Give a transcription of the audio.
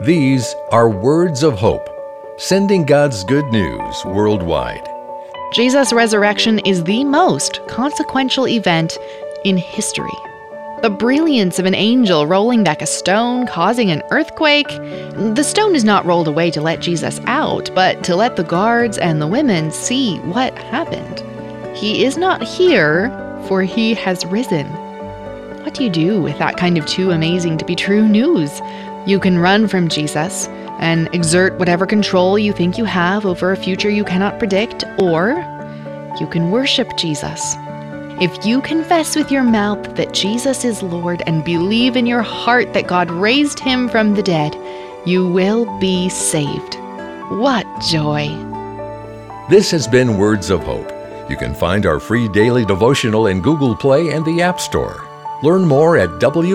These are words of hope, sending God's good news worldwide. Jesus' resurrection is the most consequential event in history. The brilliance of an angel rolling back a stone, causing an earthquake. The stone is not rolled away to let Jesus out, but to let the guards and the women see what happened. He is not here, for he has risen. What do you do with that kind of too amazing to be true news? You can run from Jesus and exert whatever control you think you have over a future you cannot predict, or you can worship Jesus if you confess with your mouth that Jesus is Lord and believe in your heart that God raised him from the dead, you will be saved. What joy! This has been Words of Hope. You can find our free daily devotional in Google Play and the App Store. Learn more at woh.org/radio.